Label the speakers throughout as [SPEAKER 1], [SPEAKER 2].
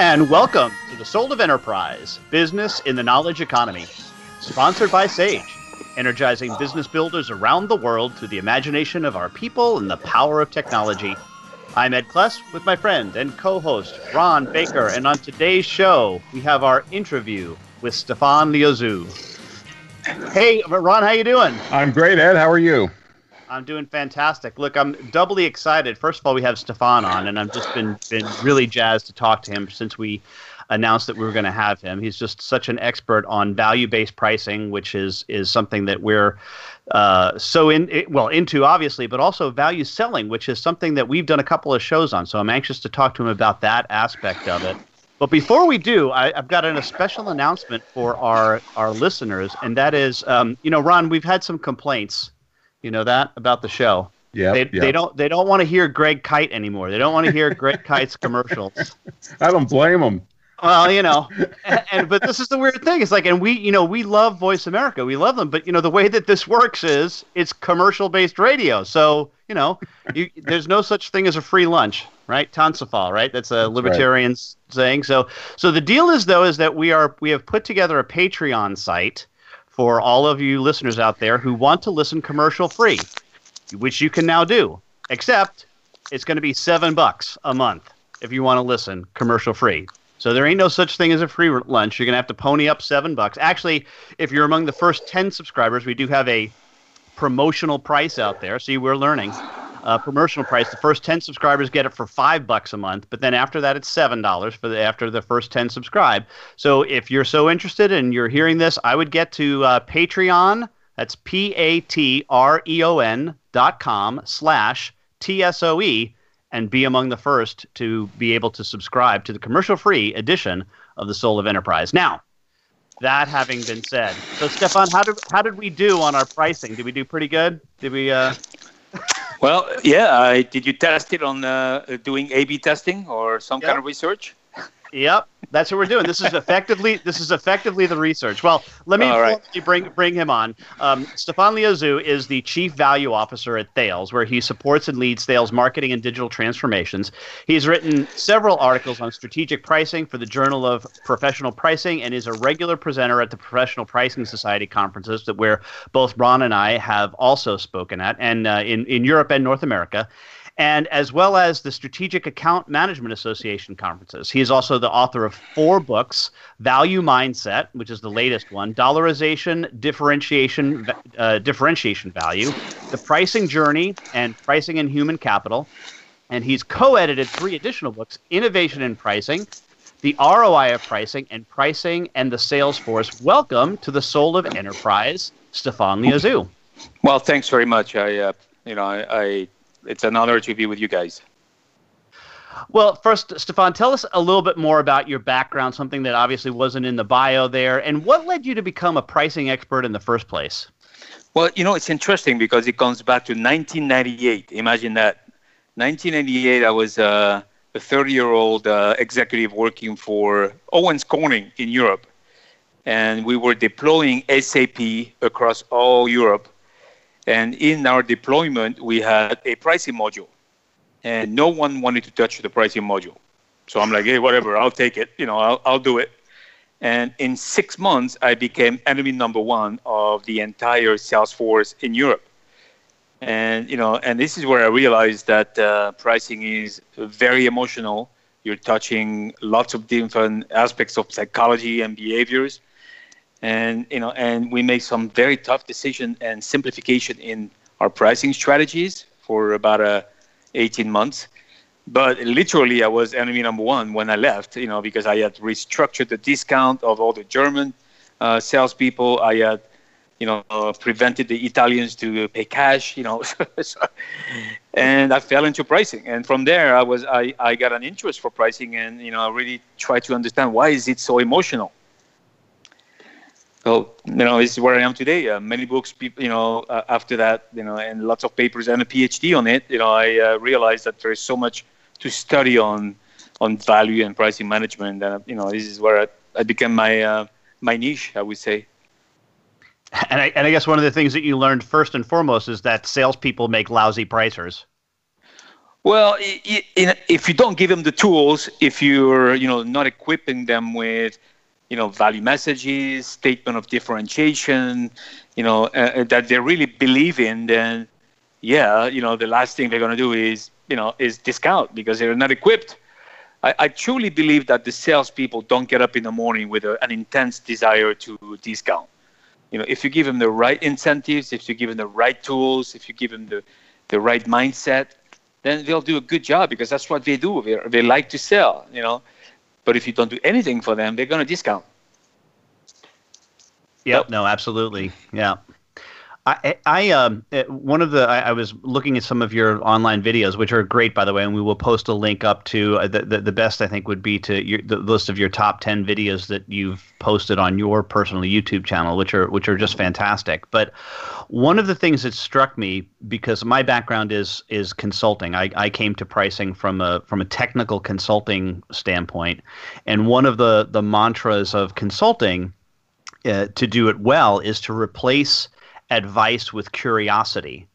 [SPEAKER 1] And welcome to the Soul of Enterprise Business in the Knowledge Economy, sponsored by Sage, energizing business builders around the world through the imagination of our people and the power of technology. I'm Ed Kless with my friend and co host Ron Baker, and on today's show, we have our interview with Stephan Liozu. Hey, Ron, how you doing?
[SPEAKER 2] I'm great, Ed. How are you?
[SPEAKER 1] I'm doing fantastic. Look, I'm doubly excited. First of all, we have Stephan on, and I've just been been really jazzed to talk to him since we announced that we were going to have him. He's just such an expert on value-based pricing, which is is something that we're uh, so in well into obviously, but also value selling, which is something that we've done a couple of shows on. So I'm anxious to talk to him about that aspect of it. But before we do, I, have got an, a special announcement for our our listeners, and that is, um, you know, Ron, we've had some complaints you know that about the show.
[SPEAKER 2] Yeah,
[SPEAKER 1] they,
[SPEAKER 2] yep.
[SPEAKER 1] they don't they don't want to hear Greg Kite anymore. They don't want to hear Greg Kite's commercials.
[SPEAKER 2] I don't blame them.
[SPEAKER 1] Well, you know, and, and, but this is the weird thing. It's like, and we, you know, we love Voice America. We love them, but you know, the way that this works is it's commercial based radio. So you know, you, there's no such thing as a free lunch, right? TANSTAAFL, right? That's a libertarian right. saying. So, so the deal is though is that we are we have put together a Patreon site for all of you listeners out there who want to listen commercial free, which you can now do. Except it's going to be seven bucks a month if you want to listen commercial free. So there ain't no such thing as a free lunch. You're going to have to pony up seven bucks. Actually, if you're among the first 10 subscribers, we do have a promotional price out there. See, we're learning uh, promotional price. The first 10 subscribers get it for five bucks a month, but then after that, it's seven dollars for the after the first 10 subscribe. So if you're so interested and you're hearing this, I would get to uh, Patreon. That's p a t r e o n dot com slash t s o e and be among the first to be able to subscribe to the commercial free edition of the Soul of Enterprise. Now, that having been said, so Stephan, how did how did we do on our pricing? Did we do pretty good? Did we? Uh...
[SPEAKER 3] Well, yeah. Uh, did you test it on uh, doing A/B testing or some yep. kind of research?
[SPEAKER 1] Yep, that's what we're doing. This is effectively this is effectively the research. Well, let me right. bring bring him on. Um, Stephan Liozu is the chief value officer at Thales, where he supports and leads Thales marketing and digital transformations. He's written several articles on strategic pricing for the Journal of Professional Pricing, and is a regular presenter at the Professional Pricing Society conferences that where both Ron and I have also spoken at, and uh, in in Europe and North America and as well as the Strategic Account Management Association conferences. He is also the author of four books Value Mindset, which is the latest one, Dollarization, Differentiation, uh, Differentiation Value, The Pricing Journey, and Pricing and Human Capital. And he's co edited three additional books Innovation in Pricing, The ROI of Pricing, and Pricing and the Sales Force. Welcome to the Soul of Enterprise, Stephan Liozu.
[SPEAKER 3] Well, thanks very much. I, uh, you know, I, I it's an honor to be with you guys.
[SPEAKER 1] Well, first, Stephan, tell us a little bit more about your background, something that obviously wasn't in the bio there, and what led you to become a pricing expert in the first place?
[SPEAKER 3] Well, you know, it's interesting because it comes back to 1998. Imagine that. 1998, I was uh, a 30 year old uh, executive working for Owens Corning in Europe. And we were deploying SAP across all Europe and in our deployment, we had a pricing module, and no one wanted to touch the pricing module. So I'm like, hey, whatever, I'll take it. You know, I'll, I'll do it. And in six months, I became enemy number one of the entire Salesforce in Europe. And you know, and this is where I realized that uh, pricing is very emotional. You're touching lots of different aspects of psychology and behaviors and you know and we made some very tough decision and simplification in our pricing strategies for about uh, 18 months but literally i was enemy number one when i left you know because i had restructured the discount of all the german uh, salespeople i had you know, uh, prevented the Italians to pay cash, you know. and I fell into pricing, and from there, I was I, I got an interest for pricing, and you know, I really tried to understand why is it so emotional. So you know, this is where I am today. Uh, many books, people, you know, uh, after that, you know, and lots of papers and a PhD on it. You know, I uh, realized that there is so much to study on on value and pricing management, and you know, this is where I, I became my uh, my niche, I would say.
[SPEAKER 1] And I, and I guess one of the things that you learned first and foremost is that salespeople make lousy pricers.
[SPEAKER 3] Well, if you don't give them the tools, if you're you know not equipping them with you know value messages, statement of differentiation, you know uh, uh that they really believe in, then yeah, you know the last thing they're going to do is you know is discount because they're not equipped. I, I truly believe that the salespeople don't get up in the morning with a, an intense desire to discount you know, if you give them the right incentives, if you give them the right tools, if you give them the, the right mindset, then they'll do a good job because that's what they do. They, they like to sell, you know. But if you don't do anything for them, they're going to discount.
[SPEAKER 1] Yep. No, absolutely. Yeah. I, I um, uh, one of the I, I, was looking at some of your online videos, which are great, by the way, and we will post a link up to uh, the, the, the best I think would be to your, the list of your top ten videos that you've posted on your personal YouTube channel, which are which are just fantastic. But one of the things that struck me because my background is is consulting, I, I came to pricing from a from a technical consulting standpoint, and one of the the mantras of consulting uh, to do it well is to replace advice with curiosity.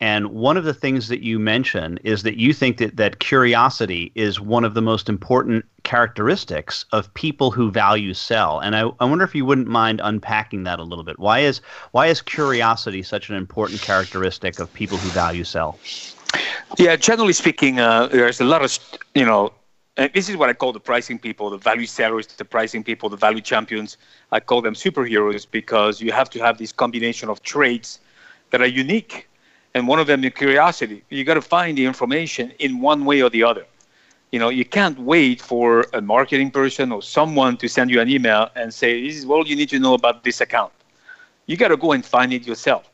[SPEAKER 1] And one of the things that you mention is that you think that, that curiosity is one of the most important characteristics of people who value sell. And I, I wonder if you wouldn't mind unpacking that a little bit. Why is why is curiosity such an important characteristic of people who value sell?
[SPEAKER 3] Yeah, generally speaking, uh, there's a lot of you know and this is what I call the pricing people, the value sellers, the pricing people, the value champions. I call them superheroes because you have to have this combination of traits that are unique. And one of them is curiosity. You got to find the information in one way or the other. You know, you can't wait for a marketing person or someone to send you an email and say, this is all you need to know about this account. You got to go and find it yourself.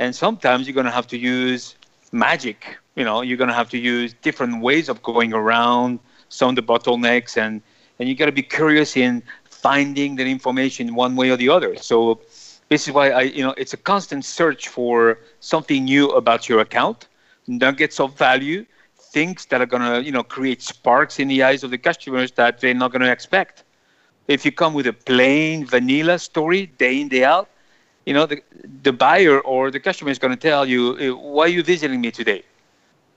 [SPEAKER 3] And sometimes you're going to have to use magic. You know, you're going to have to use different ways of going around some of the bottlenecks and and you got to be curious in finding that information one way or the other. So this is why i you know it's a constant search for something new about your account. Nuggets of value things that are going to you know create sparks in the eyes of the customers that they're not going to expect. If you come with a plain vanilla story day in day out you know the, the buyer or the customer is going to tell you why are you visiting me today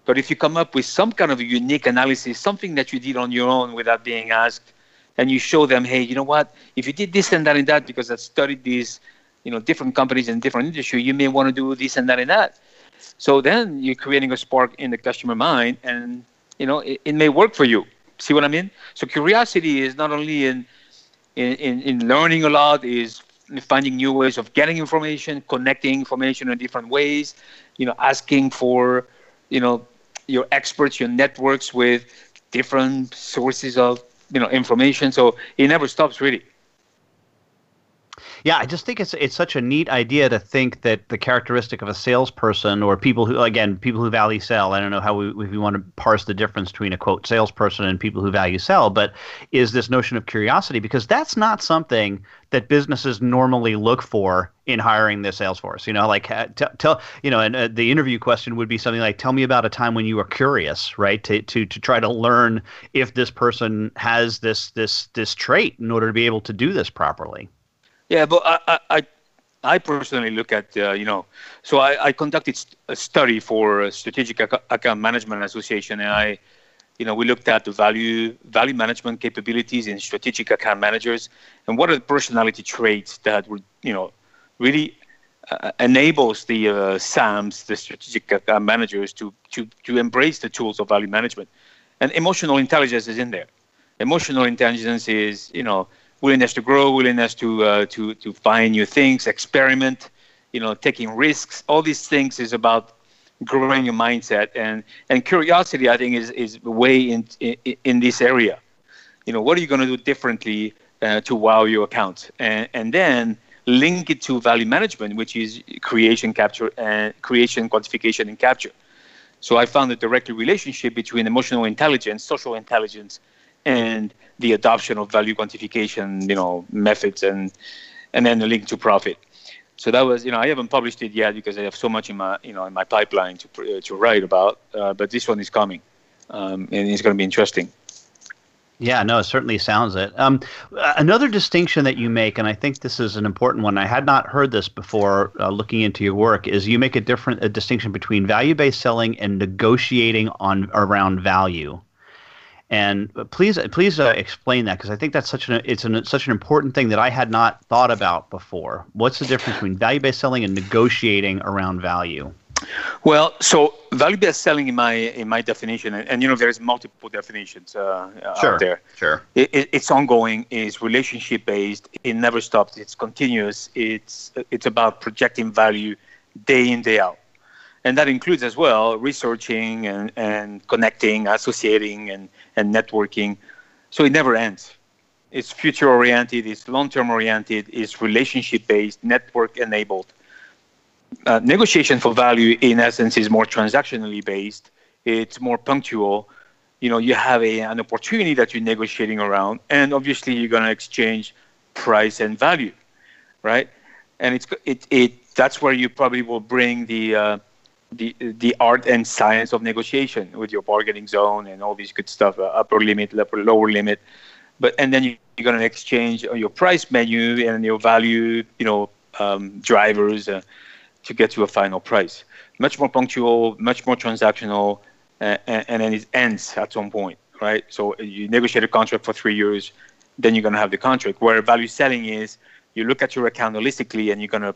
[SPEAKER 3] but if you come up with some kind of a unique analysis, something that you did on your own without being asked, and you show them, hey, you know what? If you did this and that and that, because I studied these, you know, different companies in different industry, you may want to do this and that and that. So then you're creating a spark in the customer mind, and you know, it, it may work for you. See what I mean? So curiosity is not only in in, in, in learning a lot, is finding new ways of getting information, connecting information in different ways, you know, asking for, you know, your experts, your networks with different sources of you know information. So it never stops really.
[SPEAKER 1] Yeah, I just think it's it's such a neat idea to think that the characteristic of a salesperson or people who again people who value sell. I don't know how we we want to parse the difference between a quote salesperson and people who value sell, but is this notion of curiosity because that's not something that businesses normally look for in hiring their sales force. You know, like uh, t- tell you know, and uh, the interview question would be something like, "Tell me about a time when you were curious, right? To to to try to learn if this person has this this this trait in order to be able to do this properly."
[SPEAKER 3] Yeah, but I, I, I personally look at, uh, you know, so I, I conducted a study for Strategic Account Management Association, and I, you know, we looked at the value value management capabilities in strategic account managers, and what are the personality traits that would, you know, really uh, enables the uh, SAMs, the strategic account managers, to to to embrace the tools of value management, and emotional intelligence is in there. Emotional intelligence is, you know, willingness to grow, willingness to uh, to to find new things, experiment, you know, taking risks. All these things is about growing your mindset and and curiosity. I think is is way in in, in this area. You know, what are you going to do differently uh, to wow your account? And and then link it to value management, which is creation, capture, and creation, quantification, and capture. So I found a direct relationship between emotional intelligence, social intelligence, and the adoption of value quantification, you know, methods, and and then the link to profit. So that was, you know, I haven't published it yet because I have so much in my, you know, in my pipeline to uh, to write about. Uh, but this one is coming, um, and it's going to be interesting.
[SPEAKER 1] Yeah, no, it certainly sounds it. Um, another distinction that you make, and I think this is an important one. I had not heard this before uh, looking into your work. Is you make a different a distinction between value-based selling and negotiating on around value. And please, please uh, explain that because I think that's such an it's an, such an important thing that I had not thought about before. What's the difference between value-based selling and negotiating around value?
[SPEAKER 3] Well, so value-based selling in my in my definition, and, and you know there's multiple definitions uh,
[SPEAKER 1] sure,
[SPEAKER 3] out there.
[SPEAKER 1] Sure,
[SPEAKER 3] it, it, it's ongoing, is relationship-based. It never stops. It's continuous. It's it's about projecting value day in day out, and that includes as well researching and, and connecting, associating, and and networking. So it never ends. It's future-oriented. It's long-term oriented. It's relationship-based, network-enabled uh, negotiation for value in essence is more transactionally based it's more punctual you know you have a, an opportunity that you're negotiating around and obviously you're going to exchange price and value right and it's it, it that's where you probably will bring the uh, the the art and science of negotiation with your bargaining zone and all these good stuff uh, upper limit upper lower limit but and then you, are going to exchange your price menu and your value you know um, drivers uh, to get to a final price. Much more punctual, much more transactional, uh, and, and, then it ends at some point, right? So you negotiate a contract for three years, then you're going to have the contract. Where value selling is, you look at your account holistically, and you're going to,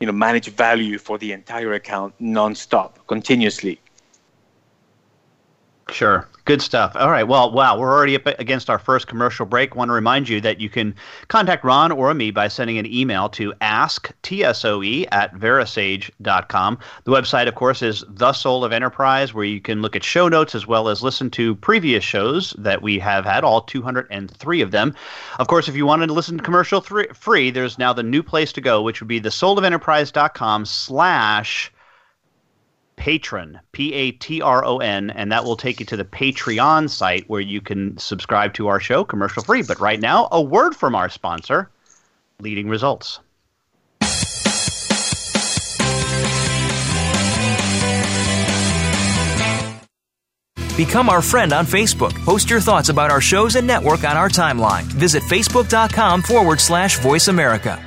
[SPEAKER 3] you know, manage value for the entire account nonstop, continuously.
[SPEAKER 1] Sure. Good stuff. All right. Well, wow, we're already up against our first commercial break. Want to remind you that you can contact Ron or me by sending an email to asktsoe at verasage.com. The website, of course, is The Soul of Enterprise, where you can look at show notes as well as listen to previous shows that we have had, all 203 of them. Of course, if you wanted to listen to commercial free, there's now the new place to go, which would be thesoulofenterprise.com slash patron p-a-t-r-o-n and that will take you to the patreon site where you can subscribe to our show commercial free but right now a word from our sponsor leading results
[SPEAKER 4] Become our friend on Facebook. Post your thoughts about our shows and network on our timeline. Visit facebook.com forward slash voice America.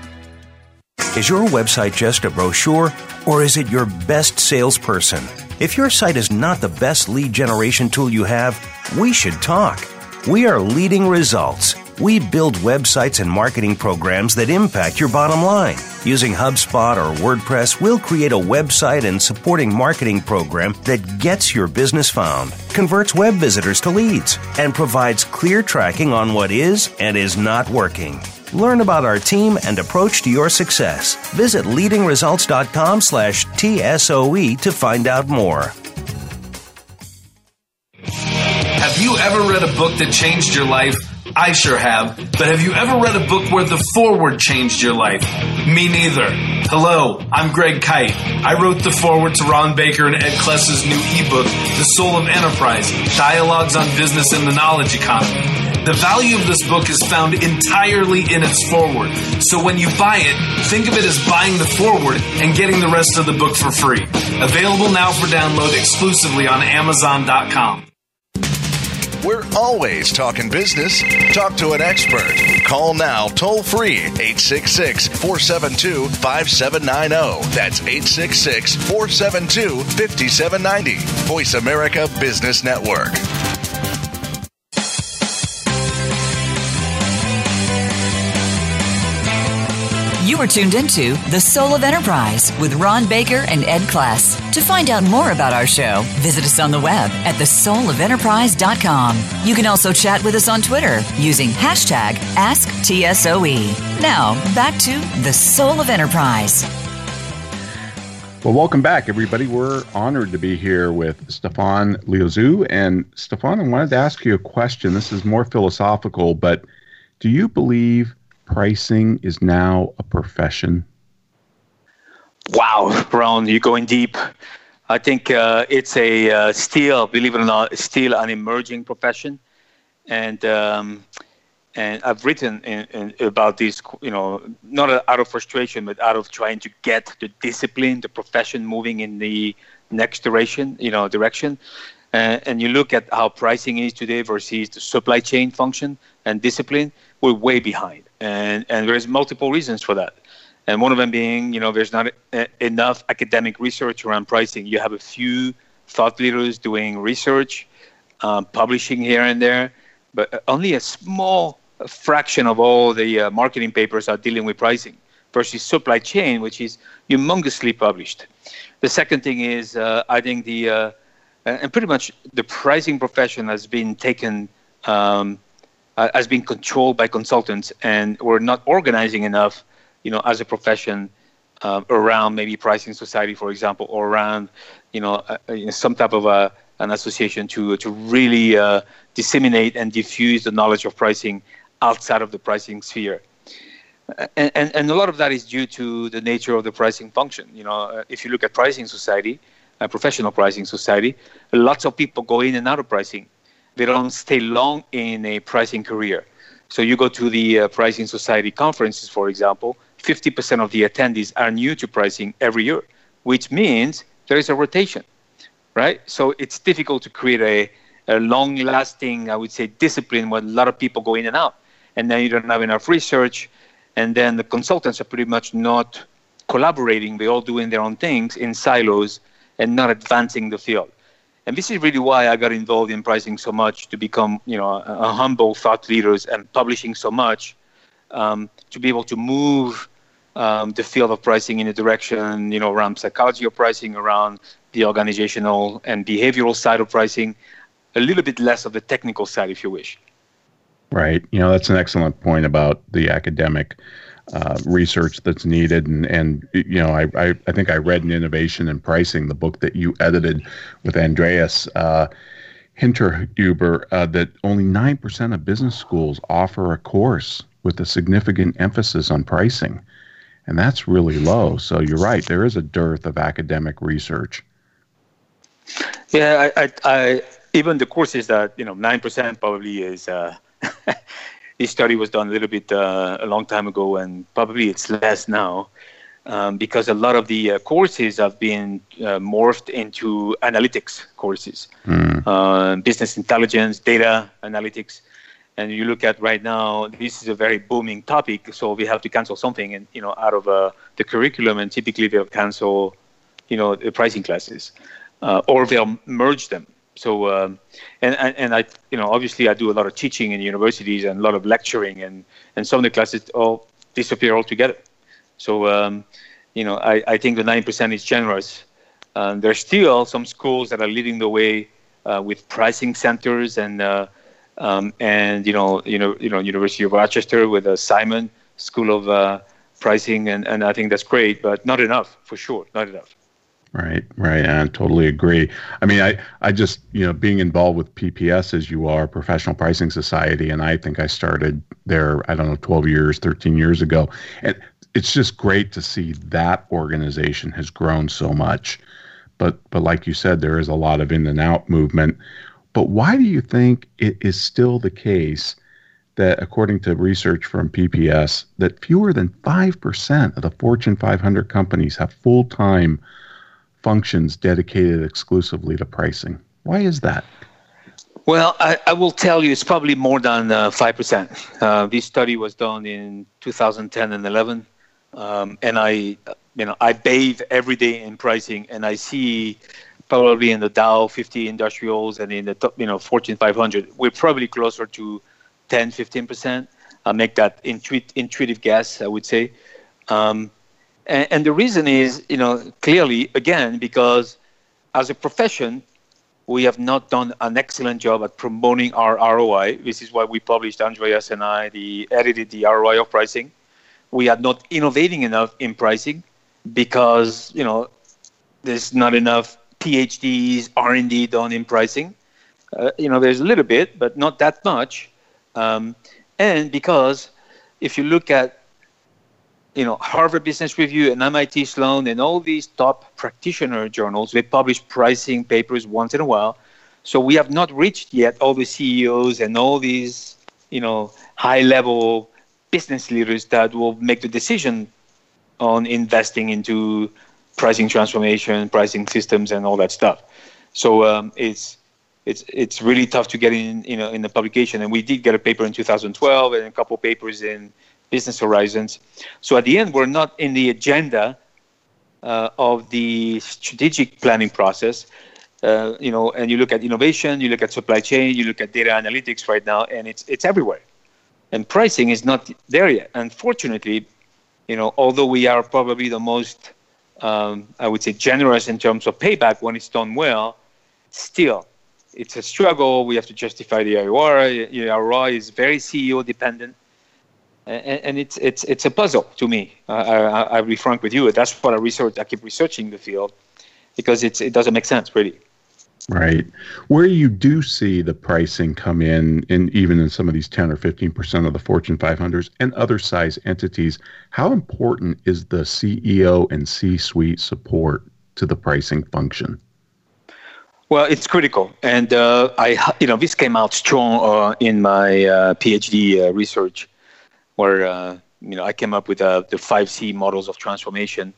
[SPEAKER 5] Is your website just a brochure or is it your best salesperson? If your site is not the best lead generation tool you have, we should talk. We are leading results. We build websites and marketing programs that impact your bottom line. Using HubSpot or WordPress, we'll create a website and supporting marketing program that gets your business found, converts web visitors to leads, and provides clear tracking on what is and is not working. Learn about our team and approach to your success. Visit leadingresults.com slash TSOE to find out more.
[SPEAKER 6] Have you ever read a book that changed your life? I sure have. But have you ever read a book where the foreword changed your life? Me neither. Hello, I'm Greg Kite. I wrote the foreword to Ron Baker and Ed Kless's new ebook, The Soul of Enterprise Dialogues on Business and the Knowledge Economy. The value of this book is found entirely in its foreword. So when you buy it, think of it as buying the foreword and getting the rest of the book for free. Available now for download exclusively on Amazon.com.
[SPEAKER 7] We're always talking business. Talk to an expert. Call now toll free 866 472 5790. That's 866 472 5790. Voice America Business Network.
[SPEAKER 8] Are tuned into The Soul of Enterprise with Ron Baker and Ed Kless. To find out more about our show, visit us on the web at thesoulofenterprise.com. You can also chat with us on Twitter using hashtag AskTSOE. Now, back to The Soul of Enterprise.
[SPEAKER 2] Well, welcome back, everybody. We're honored to be here with Stephan Liozu. And Stephan, I wanted to ask you a question. This is more philosophical, but do you believe pricing is now a profession?
[SPEAKER 3] Wow, Ron, you're going deep. I think uh, it's a uh, still, believe it or not, still an emerging profession, and um, and I've written in, in, about this, you know, not out of frustration, but out of trying to get the discipline, the profession moving in the next direction, you know, direction. Uh, and you look at how pricing is today versus the supply chain function and discipline, we're way behind, and and there's multiple reasons for that and one of them being, you know, there's not a, enough academic research around pricing. You have a few thought leaders doing research, um, publishing here and there, but only a small fraction of all the uh, marketing papers are dealing with pricing versus supply chain, which is humongously published. The second thing is, uh, I think the uh, and pretty much the pricing profession has been taken. Um, uh, has been controlled by consultants, and we're not organizing enough you know, as a profession uh, around maybe pricing society, for example, or around, you know, uh, uh, some type of a, an association to to really uh, disseminate and diffuse the knowledge of pricing outside of the pricing sphere. And, and, and a lot of that is due to the nature of the pricing function. You know, uh, if you look at pricing society, a professional pricing society, lots of people go in and out of pricing. They don't stay long in a pricing career. So you go to the uh, pricing society conferences, for example, 50% of the attendees are new to pricing every year, which means there is a rotation, right? So it's difficult to create a, a long lasting, I would say, discipline when a lot of people go in and out. And then you don't have enough research. And then the consultants are pretty much not collaborating. They're all doing their own things in silos and not advancing the field. And this is really why I got involved in pricing so much to become, you know, a, a humble thought leaders and publishing so much um, to be able to move um, the field of pricing in a direction, you know, around psychology of pricing, around the organizational and behavioral side of pricing, a little bit less of the technical side, if you wish.
[SPEAKER 2] Right. You know, that's an excellent point about the academic uh, research that's needed. And, and you know, I, I, I, think I read in Innovation and Pricing, the book that you edited with Andreas uh, Hinterhuber, uh, that only 9% of business schools offer a course with a significant emphasis on pricing. And that's really low. So you're right, there is a dearth of academic research.
[SPEAKER 3] Yeah, I, I, I even the courses that, you know, 9% probably is. Uh, this study was done a little bit uh, a long time ago, and probably it's less now. Um, because a lot of the uh, courses have been uh, morphed into analytics courses, mm. business intelligence, data analytics and you look at right now, this is a very booming topic. So we have to cancel something, and you know, out of uh, the curriculum, and typically they'll cancel, you know, the pricing classes, uh, or they'll merge them. So, um, and, and and I, you know, obviously I do a lot of teaching in universities and a lot of lecturing, and and some of the classes all disappear altogether. So, um, you know, I, I think the nine percent is generous. Um, there's still some schools that are leading the way uh, with pricing centers and uh, um, and you know, you know, you know, University of Rochester with a Simon School of uh, Pricing, and, and I think that's great, but not enough for sure, not enough.
[SPEAKER 2] Right, right. And I totally agree. I mean, I, I just, you know, being involved with PPS as you are, Professional Pricing Society, and I think I started there, I don't know, 12 years, 13 years ago. And it's just great to see that organization has grown so much. But, but like you said, there is a lot of in and out movement. But why do you think it is still the case that, according to research from PPS, that fewer than 5% of the Fortune 500 companies have full time functions dedicated exclusively to pricing? Why is that?
[SPEAKER 3] Well, I, I will tell you, it's probably more than uh, 5%. Uh, this study was done in 2010 and 11. Um, and I, you know, I bathe every day in pricing, and I see probably in the Dow 50 industrials and in the top, you know, Fortune 500, we're probably closer to 10, 15 percent. I'll make that intuit- intuitive guess, I would say. Um, and, and the reason is, you know, clearly again because as a profession, we have not done an excellent job at promoting our ROI. This is why we published, Andreas and I, the edited the ROI of pricing. We are not innovating enough in pricing because you know there's not enough PhDs, R&D done in pricing. Uh, you know, there's a little bit, but not that much. Um, and because if you look at you know Harvard Business Review and MIT Sloan and all these top practitioner journals, they publish pricing papers once in a while. So we have not reached yet all the CEOs and all these you know high level business leaders that will make the decision on investing into pricing transformation, pricing systems, and all that stuff. So um, it's it's it's really tough to get in you know in the publication. And we did get a paper in 2012 and a couple papers in Business Horizons. So at the end, we're not in the agenda uh, of the strategic planning process. Uh, you know, and you look at innovation, you look at supply chain, you look at data analytics right now, and it's it's everywhere. And pricing is not there yet. Unfortunately, you know, although we are probably the most, um, I would say, generous in terms of payback when it's done well, still, it's a struggle. We have to justify the. The ROI is very CEO dependent, and, and it's it's it's a puzzle to me. Uh, I, I'll be frank with you. That's what I research. I keep researching the field because it's it doesn't make sense really.
[SPEAKER 2] Right. Where you do see the pricing come in, in even in some of these 10 or 15% of the Fortune 500s and other size entities, how important is the CEO and C suite support to the pricing function?
[SPEAKER 3] Well, it's critical. And uh, I, you know, this came out strong uh, in my uh, PhD uh, research where, uh, you know, I came up with uh, the five C models of transformation.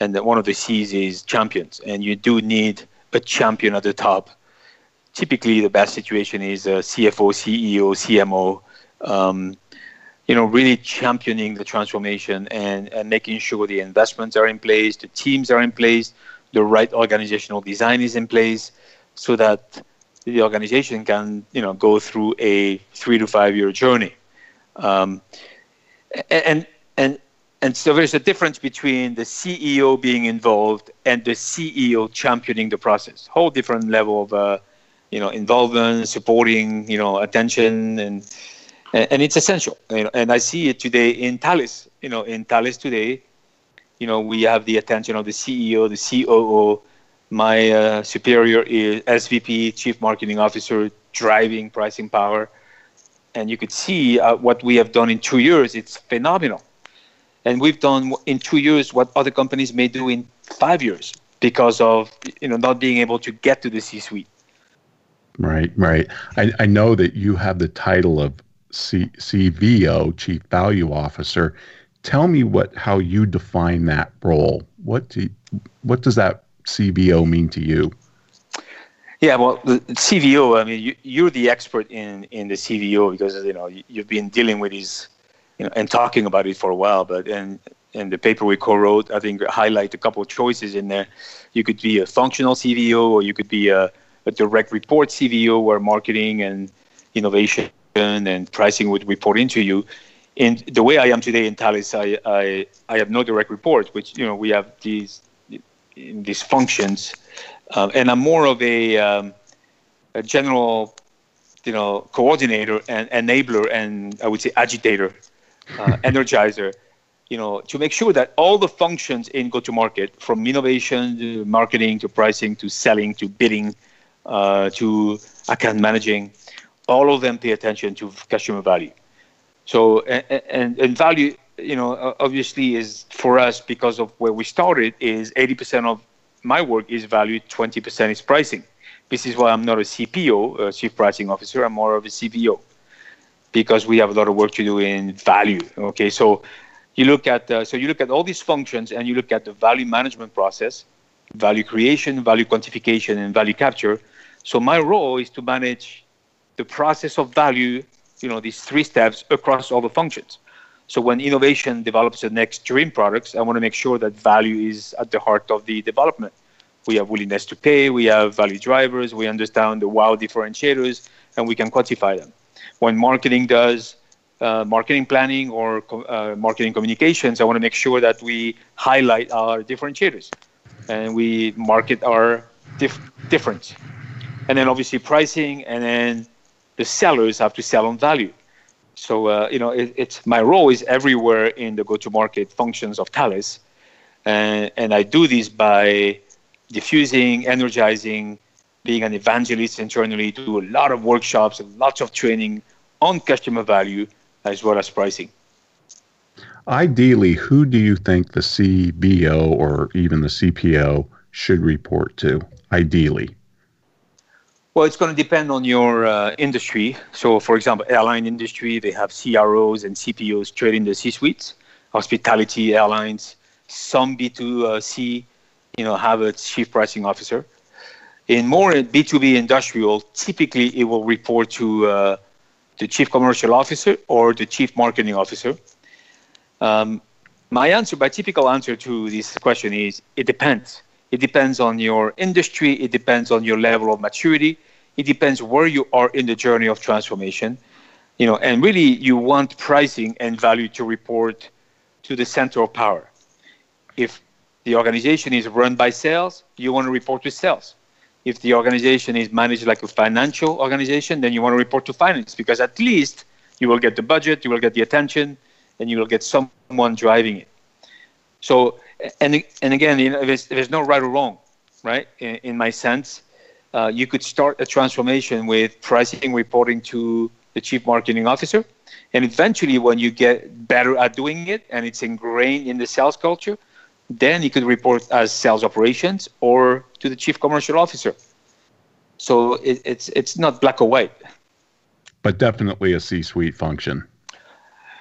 [SPEAKER 3] And one of the C's is champions. And you do need a champion at the top. Typically, the best situation is a CFO, CEO, CMO. Um, you know, really championing the transformation and, and making sure the investments are in place, the teams are in place, the right organizational design is in place, so that the organization can, you know, go through a three to five year journey. Um, and and and so there's a difference between the CEO being involved and the CEO championing the process. Whole different level of, uh, you know, involvement, supporting, you know, attention, and and it's essential. You know, and I see it today in Thales. You know, in Thales today, you know, we have the attention of the CEO, the COO. My uh, superior is SVP, Chief Marketing Officer, driving pricing power, and you could see uh, what we have done in two years. It's phenomenal and we've done in two years what other companies may do in five years because of you know not being able to get to the C-suite.
[SPEAKER 2] Right, right. I, I know that you have the title of C, CVO, Chief Value Officer. Tell me what how you define that role. What do what does that CVO mean to you?
[SPEAKER 3] Yeah, well, the CVO. I mean, you, you're the expert in in the CVO because you know you've been dealing with these you know, and talking about it for a while. But and and the paper we co-wrote, I think, highlight a couple of choices in there. You could be a functional CVO, or you could be a, a direct report CVO, where marketing and innovation and pricing would report into you. And the way I am today in Thales, I, I, I have no direct report, which you know we have these these functions, um, and I'm more of a, um, a general, you know, coordinator and enabler, and I would say agitator uh, energizer, you know, to make sure that all the functions in go-to-market, from innovation to marketing to pricing to selling to bidding uh, to account managing, all of them pay attention to customer value. So and, and, and value, you know, obviously is for us because of where we started is 80% of my work is value, 20% is pricing. This is why I'm not a CPO, a chief pricing officer. I'm more of a CVO because we have a lot of work to do in value. Okay, so you look at uh, so you look at all these functions and you look at the value management process, value creation, value quantification, and value capture. So my role is to manage the process of value. You know these three steps across all the functions. So when innovation develops the next dream products, I want to make sure that value is at the heart of the development. We have willingness to pay, we have value drivers, we understand the wow differentiators, and we can quantify them when marketing does uh, marketing planning or uh, marketing communications, I want to make sure that we highlight our differentiators and we market our dif- difference. And then obviously pricing, and then the sellers have to sell on value. So uh, you know, it, it's my role is everywhere in the go-to-market functions of Thales, and, and I do this by diffusing, energizing, being an evangelist internally, do a lot of workshops and lots of training on customer value as well as pricing.
[SPEAKER 2] Ideally, who do you think the CVO or even the CPO should report to? Ideally.
[SPEAKER 3] Well, it's going to depend on your uh, industry. So, for example, airline industry, they have CROs and CPOs trading the C-suites. Hospitality, airlines, some B2C, you know, have a chief pricing officer. In more B2B industrial, typically it will report to uh, the chief commercial officer or the chief marketing officer. Um, my answer, my typical answer to this question is it depends. It depends on your industry. It depends on your level of maturity. It depends where you are in the journey of transformation. You know, and really you want pricing and value to report to the center of power. If the organization is run by sales, you want to report to sales if the organization is managed like a financial organization, then you want to report to finance because at least you will get the budget, you will get the attention, and you will get someone driving it. So, and and again, you know, there's, there's no right or wrong, right? In, in my sense, uh, you could start a transformation with pricing reporting to the chief marketing officer, and eventually, when you get better at doing it and it's ingrained in the sales culture, then you could report as sales operations or to the chief commercial officer. So it, it's it's not black or white.
[SPEAKER 2] But definitely a C-suite function.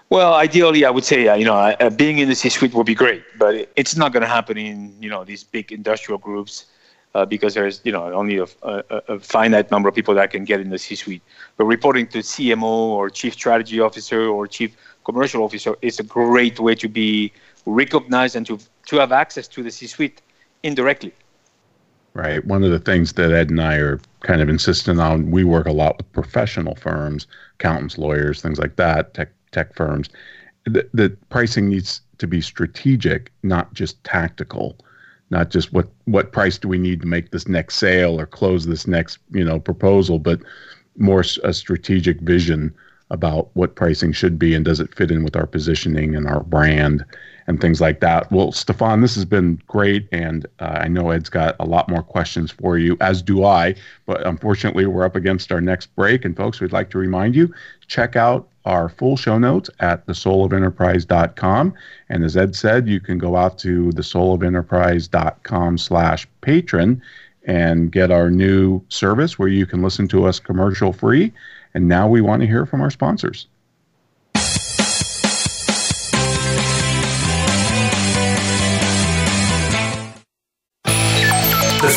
[SPEAKER 3] Well, ideally, I would say uh, you know uh, being in the C-suite would be great, but it's not going to happen in you know these big industrial groups uh, because there's you know only a, a, a, finite number of people that can get in the C-suite. But reporting to CMO or chief strategy officer or chief commercial officer is a great way to be recognized and to to have access to the C-suite indirectly.
[SPEAKER 2] Right. One of the things that Ed and I are kind of insistent on, we work a lot with professional firms, accountants, lawyers, things like that, tech tech firms. The, the pricing needs to be strategic, not just tactical. Not just what what price do we need to make this next sale or close this next you know proposal, but more a strategic vision about what pricing should be and does it fit in with our positioning and our brand and things like that. Well, Stephan, this has been great, and uh, I know Ed's got a lot more questions for you, as do I. But unfortunately, we're up against our next break, and folks, we'd like to remind you check out our full show notes at thesoulofenterprise.com. And as Ed said, you can go out to thesoulofenterprise.com slash patron and get our new service where you can listen to us commercial free. And now we want to hear from our sponsors.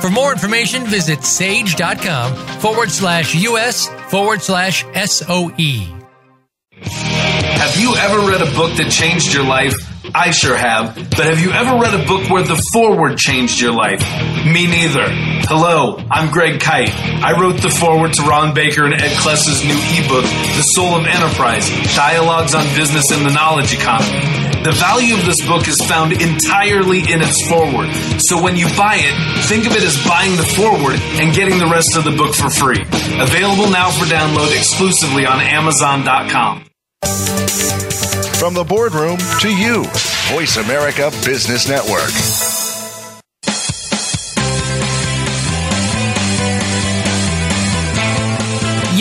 [SPEAKER 9] For more information, visit sage.com forward slash US forward slash SOE.
[SPEAKER 6] Have you ever read a book that changed your life? I sure have. But have you ever read a book where the foreword changed your life? Me neither. Hello, I'm Greg Kite. I wrote the foreword to Ron Baker and Ed Kless's new ebook, The Soul of Enterprise Dialogues on Business and the Knowledge Economy. The value of this book is found entirely in its foreword. So when you buy it, think of it as buying the foreword and getting the rest of the book for free. Available now for download exclusively on Amazon.com.
[SPEAKER 7] From the boardroom to you, Voice America Business Network.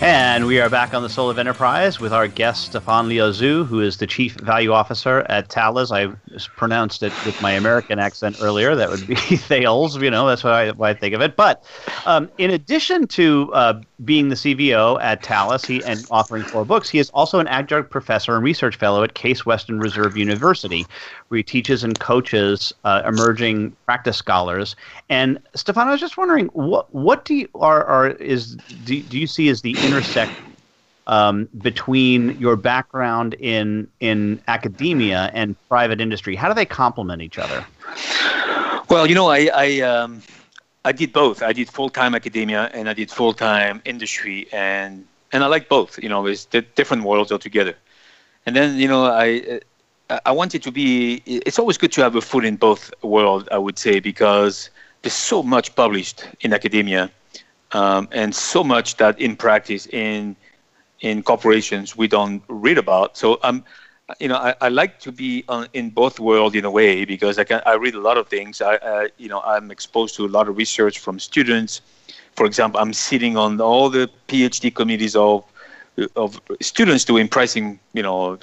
[SPEAKER 1] And we are back on the Soul of Enterprise with our guest, Stephan Liozu, who is the Chief Value Officer at Thales. I pronounced it with my American accent earlier. That would be Thales, you know, that's what I, why I think of it. But um, in addition to uh, being the CVO at Thales he, and authoring four books, he is also an adjunct professor and research fellow at Case Western Reserve University, where he teaches and coaches uh, emerging practice scholars. And Stephan, I was just wondering, what what do you are, are is do, do you see as the intersect um, between your background in in academia and private industry? How do they complement each other?
[SPEAKER 3] Well, you know, I I, um, I did both. I did full time academia and I did full time industry, and and I like both. You know, it's different worlds altogether. And then you know, I I wanted to be. It's always good to have a foot in both worlds. I would say because there's so much published in academia um, and so much that in practice in in corporations we don't read about. So I'm. um, you know, I, I like to be on, in both worlds in a way because I can I read a lot of things. I, uh, you know I'm exposed to a lot of research from students. For example, I'm sitting on all the PhD committees of of students doing pricing. You know.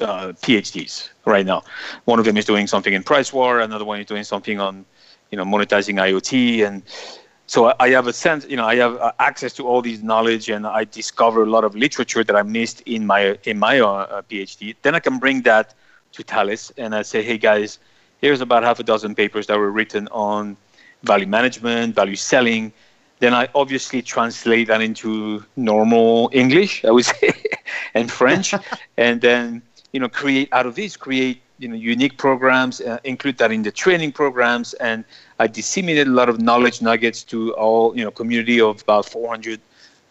[SPEAKER 3] Uh, PhDs right now. One of them is doing something in price war. Another one is doing something on, you know, monetizing IoT. And so I have a sense, you know, I have uh, access to all these knowledge, and I discover a lot of literature that I missed in my in my uh, PhD. Then I can bring that to Thales, and I say, hey guys, here's about half a dozen papers that were written on value management, value selling. Then I obviously translate that into normal English, I would say, and French, and then you know create out of this create you know unique programs, uh, include that in the training programs, and I disseminate a lot of knowledge nuggets to all you know community of about 400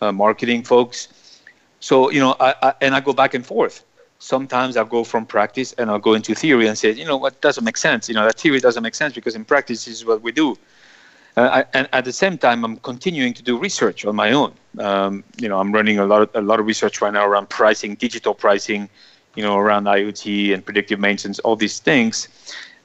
[SPEAKER 3] uh, marketing folks. So you know, I, I, and I go back and forth. Sometimes I'll go from practice and I'll go into theory and say, you know, what doesn't make sense. You know, that theory doesn't make sense because in practice this is what we do. Uh, I, and at the same time, I'm continuing to do research on my own. Um, you know, I'm running a lot of, a lot of research right now around pricing, digital pricing, you know, around IoT and predictive maintenance, all these things.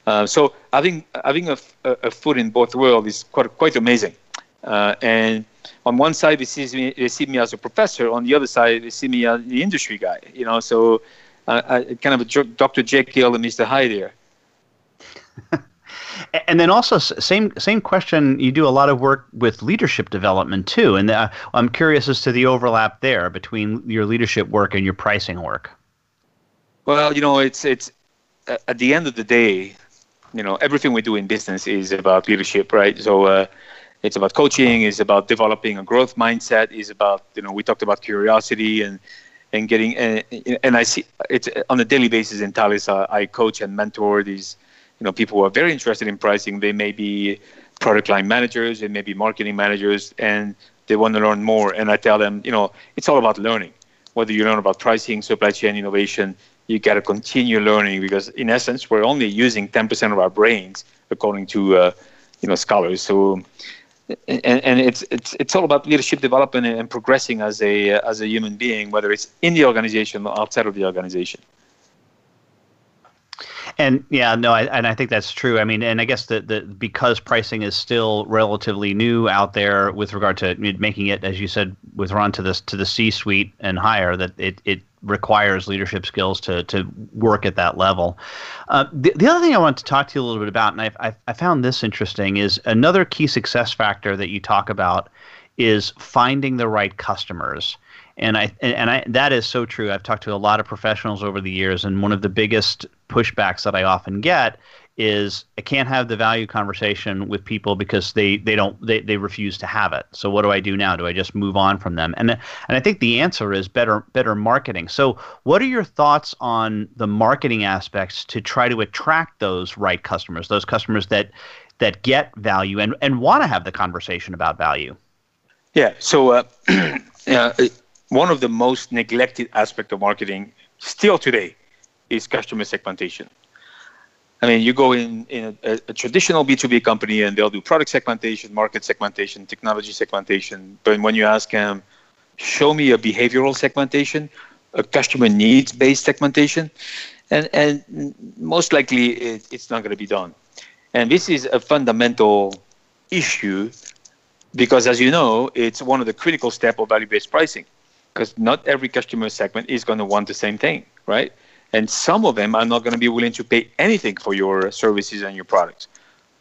[SPEAKER 3] Uh, so having having a, a, foot in both worlds is quite quite amazing. Uh, and on one side, they see me they see me as a professor. On the other side, they see me as the industry guy. You know, so uh, I, kind of a Dr. Jekyll and Mr. Hyde here.
[SPEAKER 1] and then also same same question you do a lot of work with leadership development too and uh, i'm curious as to the overlap there between your leadership work and your pricing work
[SPEAKER 3] well, you know, it's it's at the end of the day, you know, everything we do in business is about leadership, right? So uh, it's about coaching, it's about developing a growth mindset, is about you know we talked about curiosity and and getting and, and I see it's on a daily basis in Thales. Uh, I coach and mentor these you know people who are very interested in pricing. They may be product line managers, they may be marketing managers, and they want to learn more. And I tell them, you know, it's all about learning. Whether you learn about pricing, supply chain innovation, you got to continue learning because in essence we're only using 10% of our brains according to uh, you know scholars so and, and it's it's it's all about leadership development and progressing as a as a human being whether it's in the organization or outside of the organization
[SPEAKER 1] and yeah, no, I, and I think that's true. I mean, and I guess that the, because pricing is still relatively new out there with regard to making it, as you said, with Ron to this to the C-suite and higher, that it it requires leadership skills to to work at that level. Uh, the, the other thing I want to talk to you a little bit about, and I, I, I found this interesting, is another key success factor that you talk about is finding the right customers. And I and I that is so true. I've talked to a lot of professionals over the years, and one of the biggest pushbacks that I often get is I can't have the value conversation with people because they they don't they, they refuse to have it. So what do I do now? Do I just move on from them? And and I think the answer is better better marketing. So what are your thoughts on the marketing aspects to try to attract those right customers, those customers that that get value and and want to have the conversation about value?
[SPEAKER 3] Yeah. So uh, uh, one of the most neglected aspect of marketing still today is customer segmentation I mean, you go in in a, a, traditional B2B company and they'll do product segmentation, market segmentation, technology segmentation. But when you ask them, show me a behavioral segmentation, a customer needs based segmentation, and and most likely it, it's not going to be done. And this is a fundamental issue because, as you know, it's one of the critical steps of value based pricing because not every customer segment is going to want the same thing, right? And some of them are not going to be willing to pay anything for your services and your products.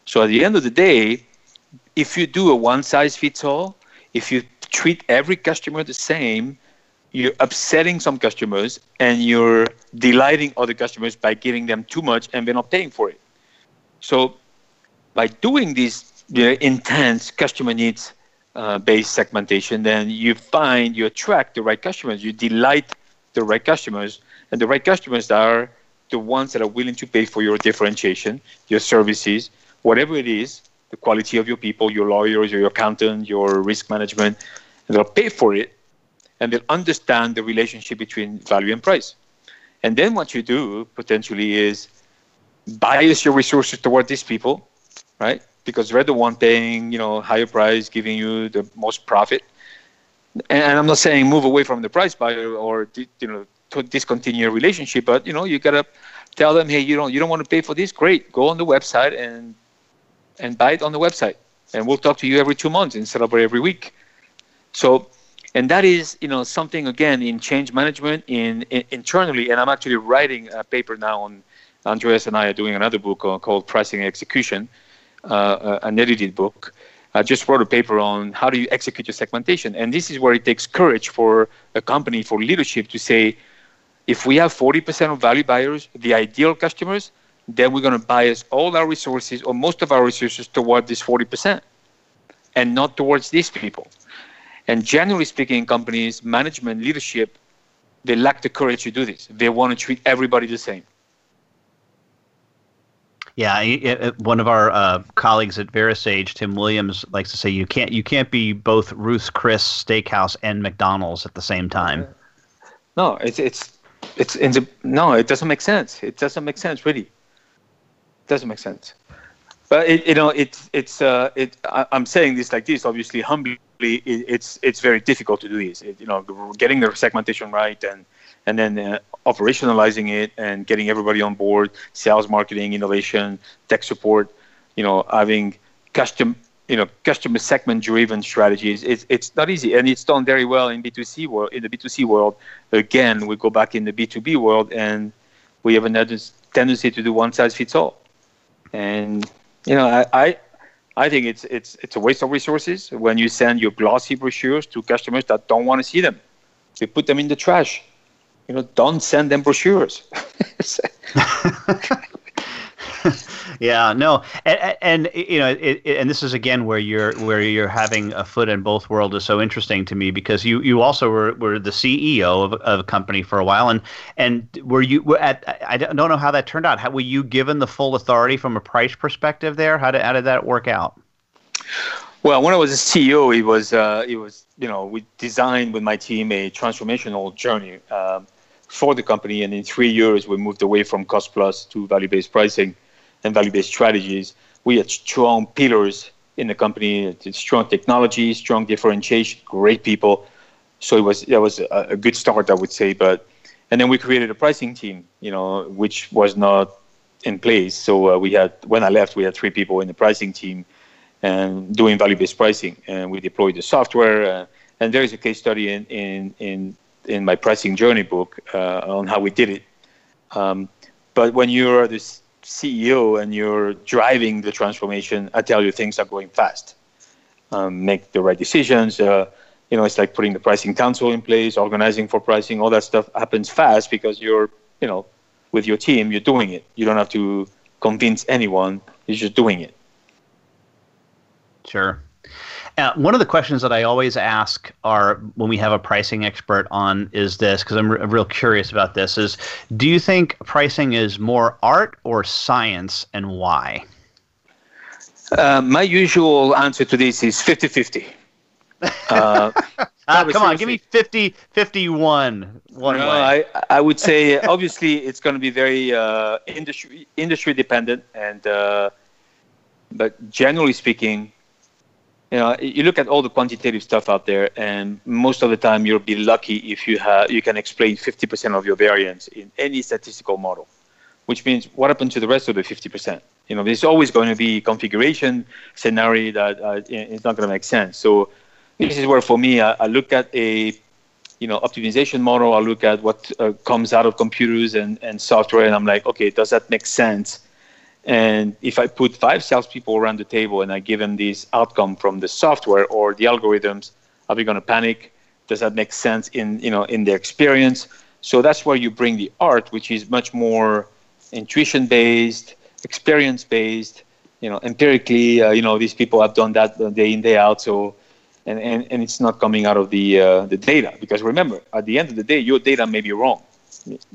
[SPEAKER 3] So at the end of the day, if you do a one size fits all, if you treat every customer the same, you're upsetting some customers and you're delighting other customers by giving them too much and they're not paying for it. So by doing this you know, intense customer needs uh, based segmentation, then you find you attract the right customers, you delight the right customers, and the right customers are the ones that are willing to pay for your differentiation, your services, whatever it is, the quality of your people, your lawyers, your accountant, your risk management, they'll pay for it and they'll understand the relationship between value and price. And then what you do potentially is bias your resources toward these people, right? Because they're the one paying, you know, higher price, giving you the most profit. And I'm not saying move away from the price buyer or you know to discontinue a relationship, but you know you gotta tell them, hey, you don't you don't want to pay for this? Great, go on the website and and buy it on the website, and we'll talk to you every two months instead of every week. So, and that is you know something again in change management in, in internally, and I'm actually writing a paper now on. Andreas and I are doing another book called Pricing Execution, uh, an edited book. I just wrote a paper on how do you execute your segmentation, and this is where it takes courage for a company, for leadership to say, if we have 40% of value buyers, the ideal customers, then we're going to bias all our resources or most of our resources toward this 40% and not towards these people. And generally speaking, companies, management, leadership, they lack the courage to do this. They want to treat everybody the same.
[SPEAKER 1] Yeah, one of our uh, colleagues at VeraSage, Tim Williams, likes to say you can't you can't be both Ruth's Chris Steakhouse and McDonald's at the same time.
[SPEAKER 3] No, it's it's it's in the no, it doesn't make sense. It doesn't make sense, really. It doesn't make sense. But it, you know, it's it's uh, it. I, am saying this like this, obviously, humbly. It, it's it's very difficult to do this. It, you know, getting the segmentation right and and then uh, operationalizing it and getting everybody on board, sales, marketing, innovation, tech support. You know, having custom you know customer segment driven strategies it's, it's not easy and it's done very well in b2c world in the b2c world. Again we go back in the b2b world and we have another tendency to do one size fits all. And you know i i, I think it's it's it's a waste of resources when you send your glossy brochures to customers that don't want to see them. You put them in the trash. You know don't send them brochures
[SPEAKER 1] yeah, no, and, and you know, it, it, and this is again where you're where you're having a foot in both worlds is so interesting to me because you you also were, were the CEO of, of a company for a while, and and were you were at I don't know how that turned out. How were you given the full authority from a price perspective there? How did how did that work out?
[SPEAKER 3] Well, when I was a CEO, it was uh, it was you know we designed with my team a transformational journey. Um, for the company, and in three years we moved away from cost plus to value-based pricing and value-based strategies. We had strong pillars in the company, strong technology, strong differentiation, great people. So it was that was a, a good start, I would say. But and then we created a pricing team, you know, which was not in place. So uh, we had when I left, we had three people in the pricing team and doing value-based pricing, and we deployed the software. Uh, and there is a case study in in in, in my pricing journey book uh, on how we did it. Um, but when you're this CEO and you're driving the transformation, I tell you things are going fast. Um, make the right decisions. Uh, you know, it's like putting the pricing council in place, organizing for pricing. All that stuff happens fast because you're, you know, with your team, you're doing it. You don't have to convince anyone. You're just doing it.
[SPEAKER 1] Sure. Uh, one of the questions that I always ask are when we have a pricing expert on is this because I'm, re- real curious about this is do you think pricing is more art or science and why?
[SPEAKER 3] Uh, my usual answer to this is 50 50. Uh,
[SPEAKER 1] Ah, come on, give me 50, 51. One
[SPEAKER 3] no,
[SPEAKER 1] way.
[SPEAKER 3] I, I would say obviously it's going to be very uh, industry industry dependent, and uh, but generally speaking, you know, you look at all the quantitative stuff out there, and most of the time you'll be lucky if you have you can explain 50% of your variance in any statistical model, which means what happened to the rest of the 50%? You know, there's always going to be configuration scenario that uh, it's not going to make sense. So this is where for me I, I look at a you know optimization model i look at what uh, comes out of computers and, and software and i'm like okay does that make sense and if i put five salespeople around the table and i give them this outcome from the software or the algorithms are we going to panic. Does that make sense in you know in their experience? So that's where you bring the art which is much more intuition based experience based you know empirically uh, you know these people have done that day in day out so and, and, and it's not coming out of the uh, the data. Because remember at the end of the day your data may be wrong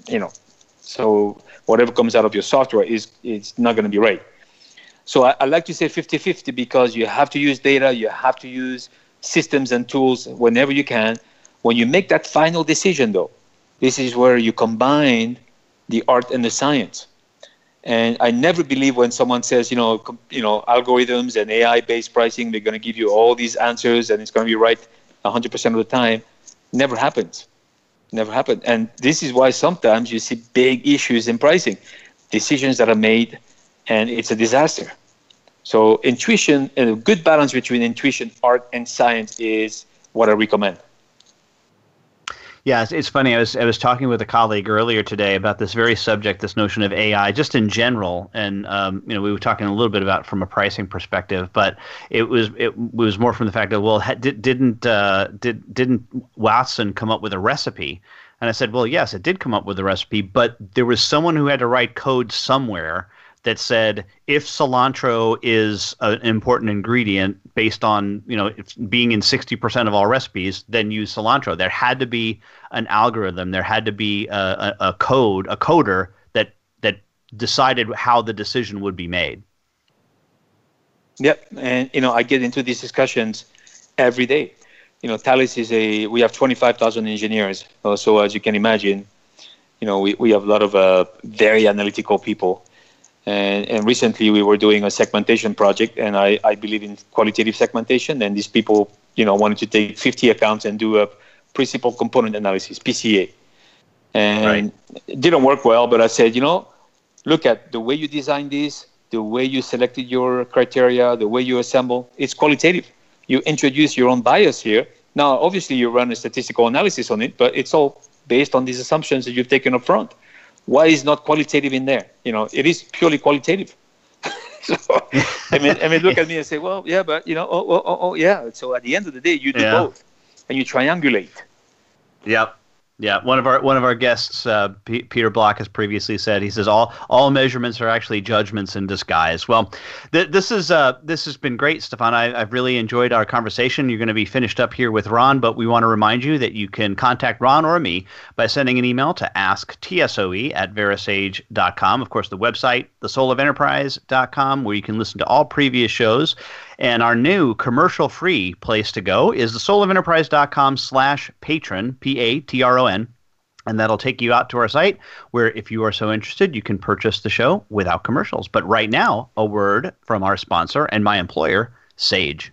[SPEAKER 3] you know. So whatever comes out of your software is it's not going to be right so I, I like to say 50-50 because you have to use data you have to use systems and tools whenever you can when you make that final decision though this is where you combine the art and the science and I never believe when someone says, you know, com- you know, algorithms and AI-based pricing, they're going to give you all these answers and it's going to be right 100% of the time. Never happens. Never happened. And this is why sometimes you see big issues in pricing, decisions that are made, and it's a disaster. So intuition, and a good balance between intuition, art, and science is what I recommend.
[SPEAKER 1] Yeah, it's, it's, funny. I was I was talking with a colleague earlier today about this very subject, this notion of AI, just in general, and um, you know we were talking a little bit about from a pricing perspective, but it was it was more from the fact that well, did, didn't uh, did didn't Watson come up with a recipe? And I said, well, yes, it did come up with a recipe, but there was someone who had to write code somewhere that said if cilantro is an important ingredient based on you know being in 60% of all recipes then use cilantro. There had to be an algorithm. There had to be a, a, code a coder that that decided how the decision would be made.
[SPEAKER 3] Yep. And you know i get into these discussions every day. You know Thales is a we have 25000 engineers so as you can imagine you know we, we have a lot of uh, very analytical people and, and recently we were doing a segmentation project, and I, I believe in qualitative segmentation. And these people, you know, wanted to take 50 accounts and do a principal component analysis, PCA. And right. it didn't work well, but I said, you know, look at the way you design this, the way you selected your criteria, the way you assemble. It's qualitative. You introduce your own bias here. Now, obviously, you run a statistical analysis on it, but it's all based on these assumptions that you've taken up front why is not qualitative in there? You know, it is purely qualitative. so, I mean, I mean, look at me and say, well, yeah, but you know, oh, oh, oh, oh yeah. So at the end of the day, you do yeah. both, and you triangulate.
[SPEAKER 1] Yep. Yeah, one of our one of our guests, uh, P- Peter Block, has previously said he says all all measurements are actually judgments in disguise. Well, th- this is uh, this has been great, Stephan. I, have really enjoyed our conversation. You're going to be finished up here with Ron, but we want to remind you that you can contact Ron or me by sending an email to asktsoe at verasage.com. Of course, the website, thesoulofenterprise.com, where you can listen to all previous shows. And our new commercial-free place to go is thesoulofenterprise.com slash patron, P-A-T-R-O-N. And that'll take you out to our site where, if you are so interested, you can purchase the show without commercials. But right now, a word from our sponsor and my employer, Sage.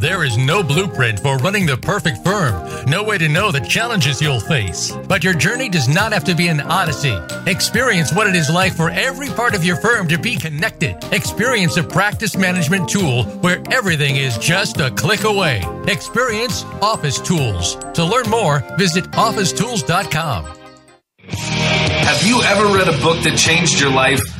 [SPEAKER 9] There is no blueprint for running the perfect firm, no way to know the challenges you'll face. But your journey does not have to be an odyssey. Experience what it is like for every part of your firm to be connected. Experience a practice management tool where everything is just a click away. Experience Office Tools. To learn more, visit officetools.com.
[SPEAKER 6] Have you ever read a book that changed your life?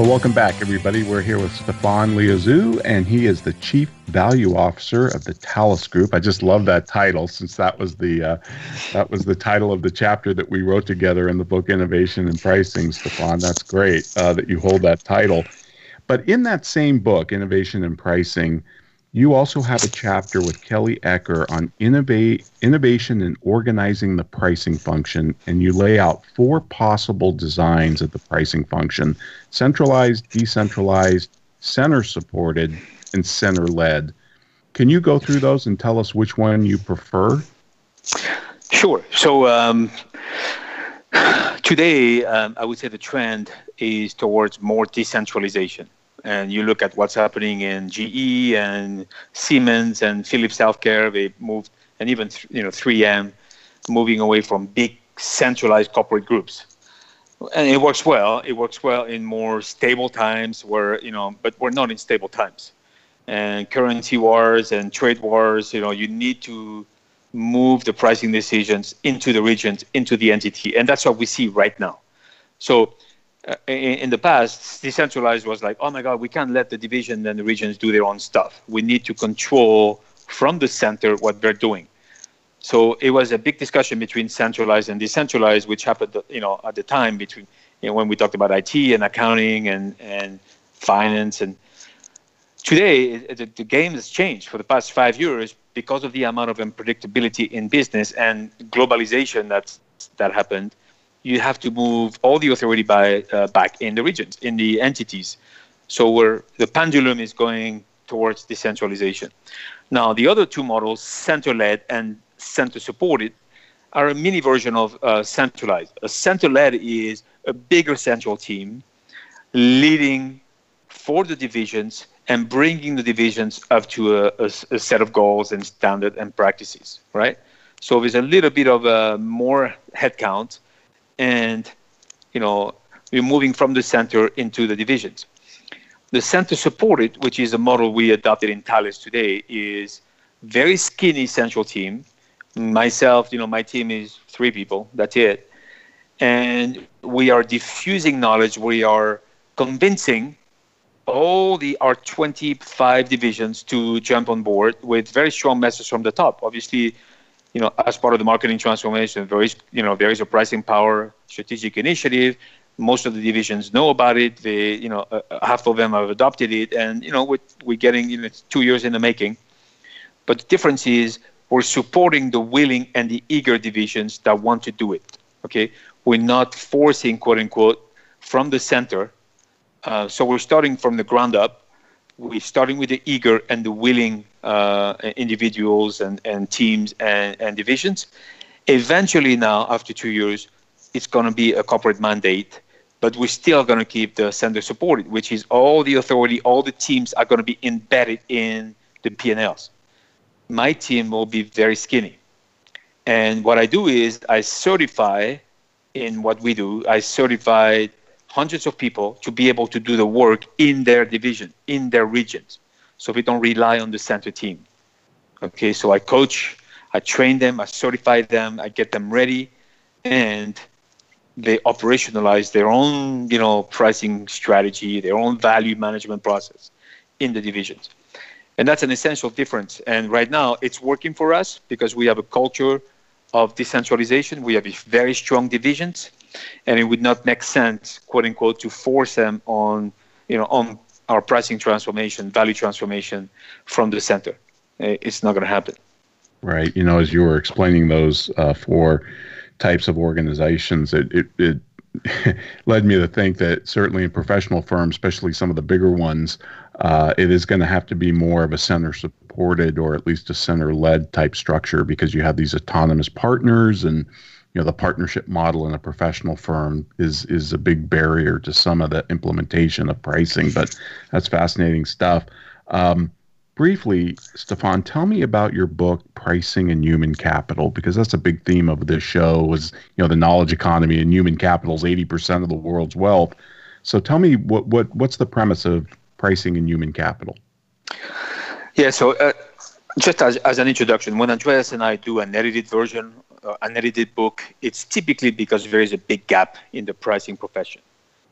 [SPEAKER 2] Well, welcome back, everybody. We're here with Stephan Liozu, and he is the Chief Value Officer of the Thales Group. I just love that title, since that was the uh, that was the title of the chapter that we wrote together in the book Innovation and Pricing. Stephan, that's great uh, that you hold that title. But in that same book, Innovation and Pricing, you also have a chapter with Kelly Ecker on innovate, innovation and organizing the pricing function, and you lay out four possible designs of the pricing function centralized, decentralized, center supported, and center led. Can you go through those and tell us which one you prefer?
[SPEAKER 3] Sure. So, um, today, um, I would say the trend is towards more decentralization and you look at what's happening in GE and Siemens and Philips Healthcare, they moved, and even you know 3M, moving away from big centralized corporate groups. And it works well. It works well in more stable times where you know, but we're not in stable times. And currency wars and trade wars, you know, you need to move the pricing decisions into the regions, into the entity, and that's what we see right now. So uh, in, in, the past, decentralized was like, oh my God, we can't let the division and the regions do their own stuff. We need to control from the center what they're doing. So it was a big discussion between centralized and decentralized, which happened, you know, at the time between you know, when we talked about IT and accounting and and finance. And today, the, the game has changed for the past five years because of the amount of unpredictability in business and globalization that's that happened you have to move all the authority by, uh, back in the regions, in the entities. So where the pendulum is going towards decentralization. Now, the other two models, center-led and center-supported, are a mini version of uh, centralized. A center-led is a bigger central team leading for the divisions and bringing the divisions up to a, a, a set of goals and standard and practices, right? So there's a little bit of a more headcount, and you know we're moving from the center into the divisions. The center supported, which is a model we adopted in Thales today, is very skinny central team. Myself, you know, my team is three people. That's it, and we are diffusing knowledge. We are convincing all the our 25 divisions to jump on board with very strong messages from the top. Obviously, you know, as part of the marketing transformation, there is, you know, there is a pricing power strategic initiative. Most of the divisions know about it. They, you know, uh, half of them have adopted it, and you know, we're, we're getting, you know, two years in the making. But the difference is we're supporting the willing and the eager divisions that want to do it. Okay, we're not forcing, quote unquote, from the center. Uh, so we're starting from the ground up. We're starting with the eager and the willing uh, individuals and, and teams and, and divisions. Eventually, now, after two years, it's going to be a corporate mandate, but we're still going to keep the center supported, which is all the authority, all the teams are going to be embedded in the P&Ls. My team will be very skinny. And what I do is I certify in what we do, I certify hundreds of people to be able to do the work in their division, in their regions so we don't rely on the center team. Okay, so I coach I train them, I certify them, I get them ready, and they operationalize their own, you know, pricing strategy, their own value management process in the divisions. And that's an essential difference. And right now, it's working for us because we have a culture of decentralization. We have very strong divisions, and it would not make sense, quote unquote, to force them on, you know, on our pricing transformation, value transformation from the center. It's not going to happen.
[SPEAKER 2] Right. You know, as you were explaining those uh, four types of organizations, it, it, it led me to think that certainly in professional firms, especially some of the bigger ones, uh, it is going to have to be more of a center supported or at least a center led type structure because you have these autonomous partners and you know the partnership model in a professional firm is is a big barrier to some of the implementation of pricing but that's fascinating stuff. Um, briefly Stephan tell me about your book pricing and human capital because that's a big theme of this show was you know the knowledge economy and human capital is 80% of the world's wealth. So tell me what what what's the premise of pricing and human capital?
[SPEAKER 3] Yeah so uh, just as, as an introduction when andreas and i do an edited version uh, an edited book, it's typically because there is a big gap in the pricing profession.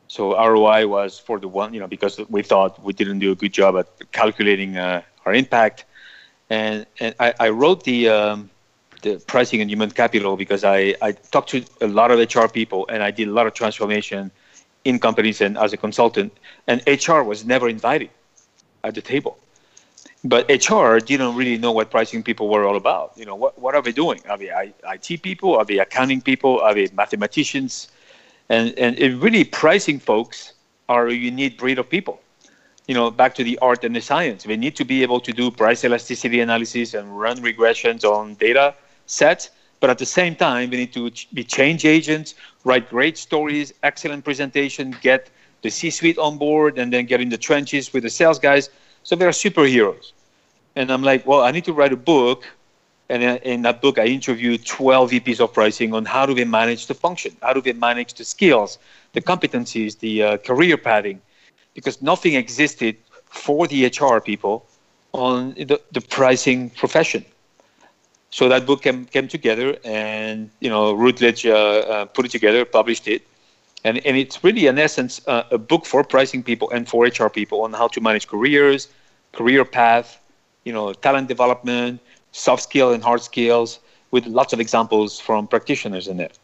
[SPEAKER 3] So ROI was for the one, you know, because we thought we didn't do a good job at calculating uh, our impact, and and I, I wrote the um, the pricing and human capital because I I talked to a lot of HR people and I did a lot of transformation in companies and as a consultant, and HR was never invited at the table but HR didn't really know what pricing people were all about. You know, what, what are they doing? Are they IT people? Are they accounting people? Are they mathematicians? And, and it really pricing folks are a unique breed of people. You know, back to the art and the science. They need to be able to do price elasticity analysis and run regressions on data sets. But at the same time, they need to be change agents, write great stories, excellent presentation, get the C-suite on board, and then get in the trenches with the sales guys so they're superheroes. And I'm like, well, I need to write a book. And in that book, I interviewed 12 VPs of pricing on how do they manage the function, how do they manage the skills, the competencies, the uh, career padding? because nothing existed for the HR people on the, the pricing profession. So that book came, came together, and you know, Routledge uh, uh, put it together, published it, and and it's really in essence uh, a book for pricing people and for HR people on how to manage careers, career path, you know, talent development, soft skill and hard skills, with lots of examples from practitioners in it.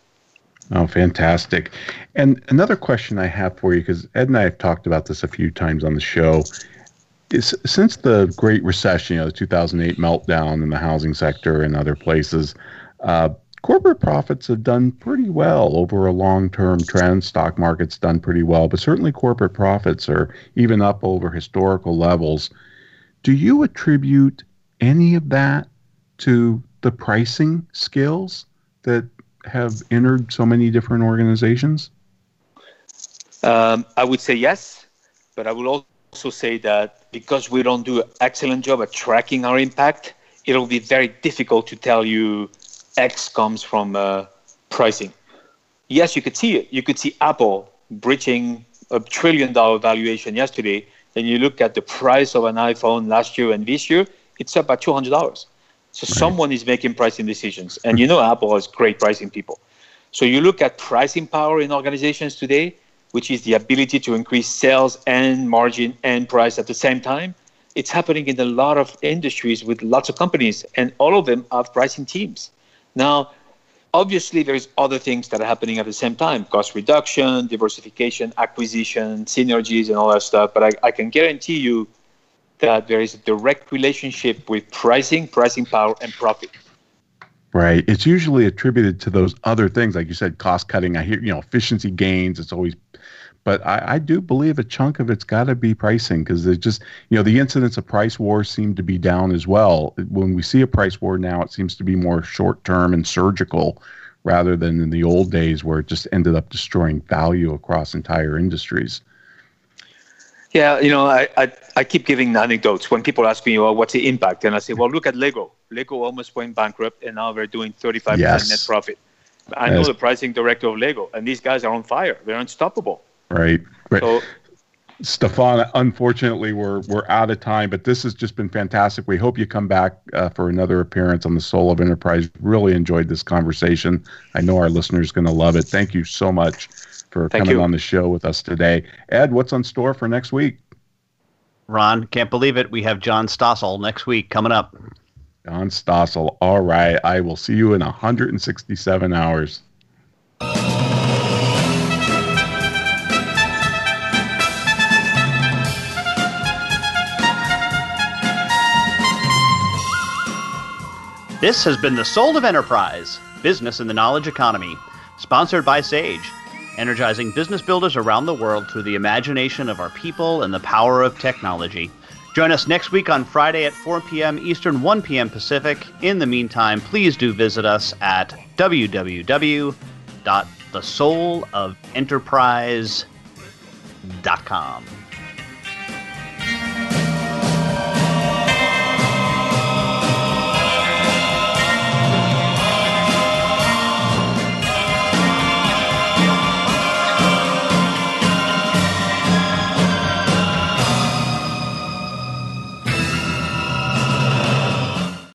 [SPEAKER 2] Oh, fantastic! And another question I have for you, because Ed and I have talked about this a few times on the show, is since the Great Recession, you know, the 2008 meltdown in the housing sector and other places. Uh, corporate profits have done pretty well over a long term trend. Stock market's done pretty well, but certainly corporate profits are even up over historical levels. Do you attribute any of that to the pricing skills that have entered so many different organizations?
[SPEAKER 3] Um, I would say yes, but I would also say that because we don't do an excellent job at tracking our impact, it'll be very difficult to tell you X comes from uh, pricing. Yes, you could see it. You could see Apple breaching a trillion dollar valuation yesterday. And you look at the price of an iPhone last year and this year, it's up by $200. So right. someone is making pricing decisions. And you know, Apple has great pricing people. So you look at pricing power in organizations today, which is the ability to increase sales and margin and price at the same time. It's happening in a lot of industries with lots of companies, and all of them have pricing teams. Now, obviously, there's other things that are happening at the same time cost reduction, diversification, acquisition, synergies, and all that stuff. But I, I can guarantee you that there is a direct relationship with pricing, pricing power, and profit.
[SPEAKER 2] Right. It's usually attributed to those other things, like you said, cost cutting. I hear, you know, efficiency gains. It's always but I, I do believe a chunk of it's got to be pricing because it's just you know the incidence of price wars seem to be down as well. When we see a price war now, it seems to be more short term and surgical rather than in the old days where it just ended up destroying value across entire industries.
[SPEAKER 3] Yeah, you know, I, I, I keep giving anecdotes when people ask me, well, what's the impact? And I say, well, look at Lego. Lego almost went bankrupt, and now they're doing 35% yes. net profit. I know the pricing director of Lego, and these guys are on fire. They're unstoppable.
[SPEAKER 2] Right. Right. So, Stephan, unfortunately, we're we're out of time, but this has just been fantastic. We hope you come back uh, for another appearance on the Soul of Enterprise. Really enjoyed this conversation. I know our listeners going to love it. Thank you so much for
[SPEAKER 3] Thank
[SPEAKER 2] coming
[SPEAKER 3] you.
[SPEAKER 2] on the show with us today. Ed, what's on store for next week?
[SPEAKER 1] Ron, can't believe it. We have John Stossel next week coming up.
[SPEAKER 2] John Stossel. All right, I will see you in 167 hours.
[SPEAKER 1] This has been the Soul of Enterprise Business in the Knowledge Economy, sponsored by Sage, energizing business builders around the world through the imagination of our people and the power of technology. Join us next week on Friday at 4 p.m. Eastern, 1 p.m. Pacific. In the meantime, please do visit us at www.thesoulofenterprise.com.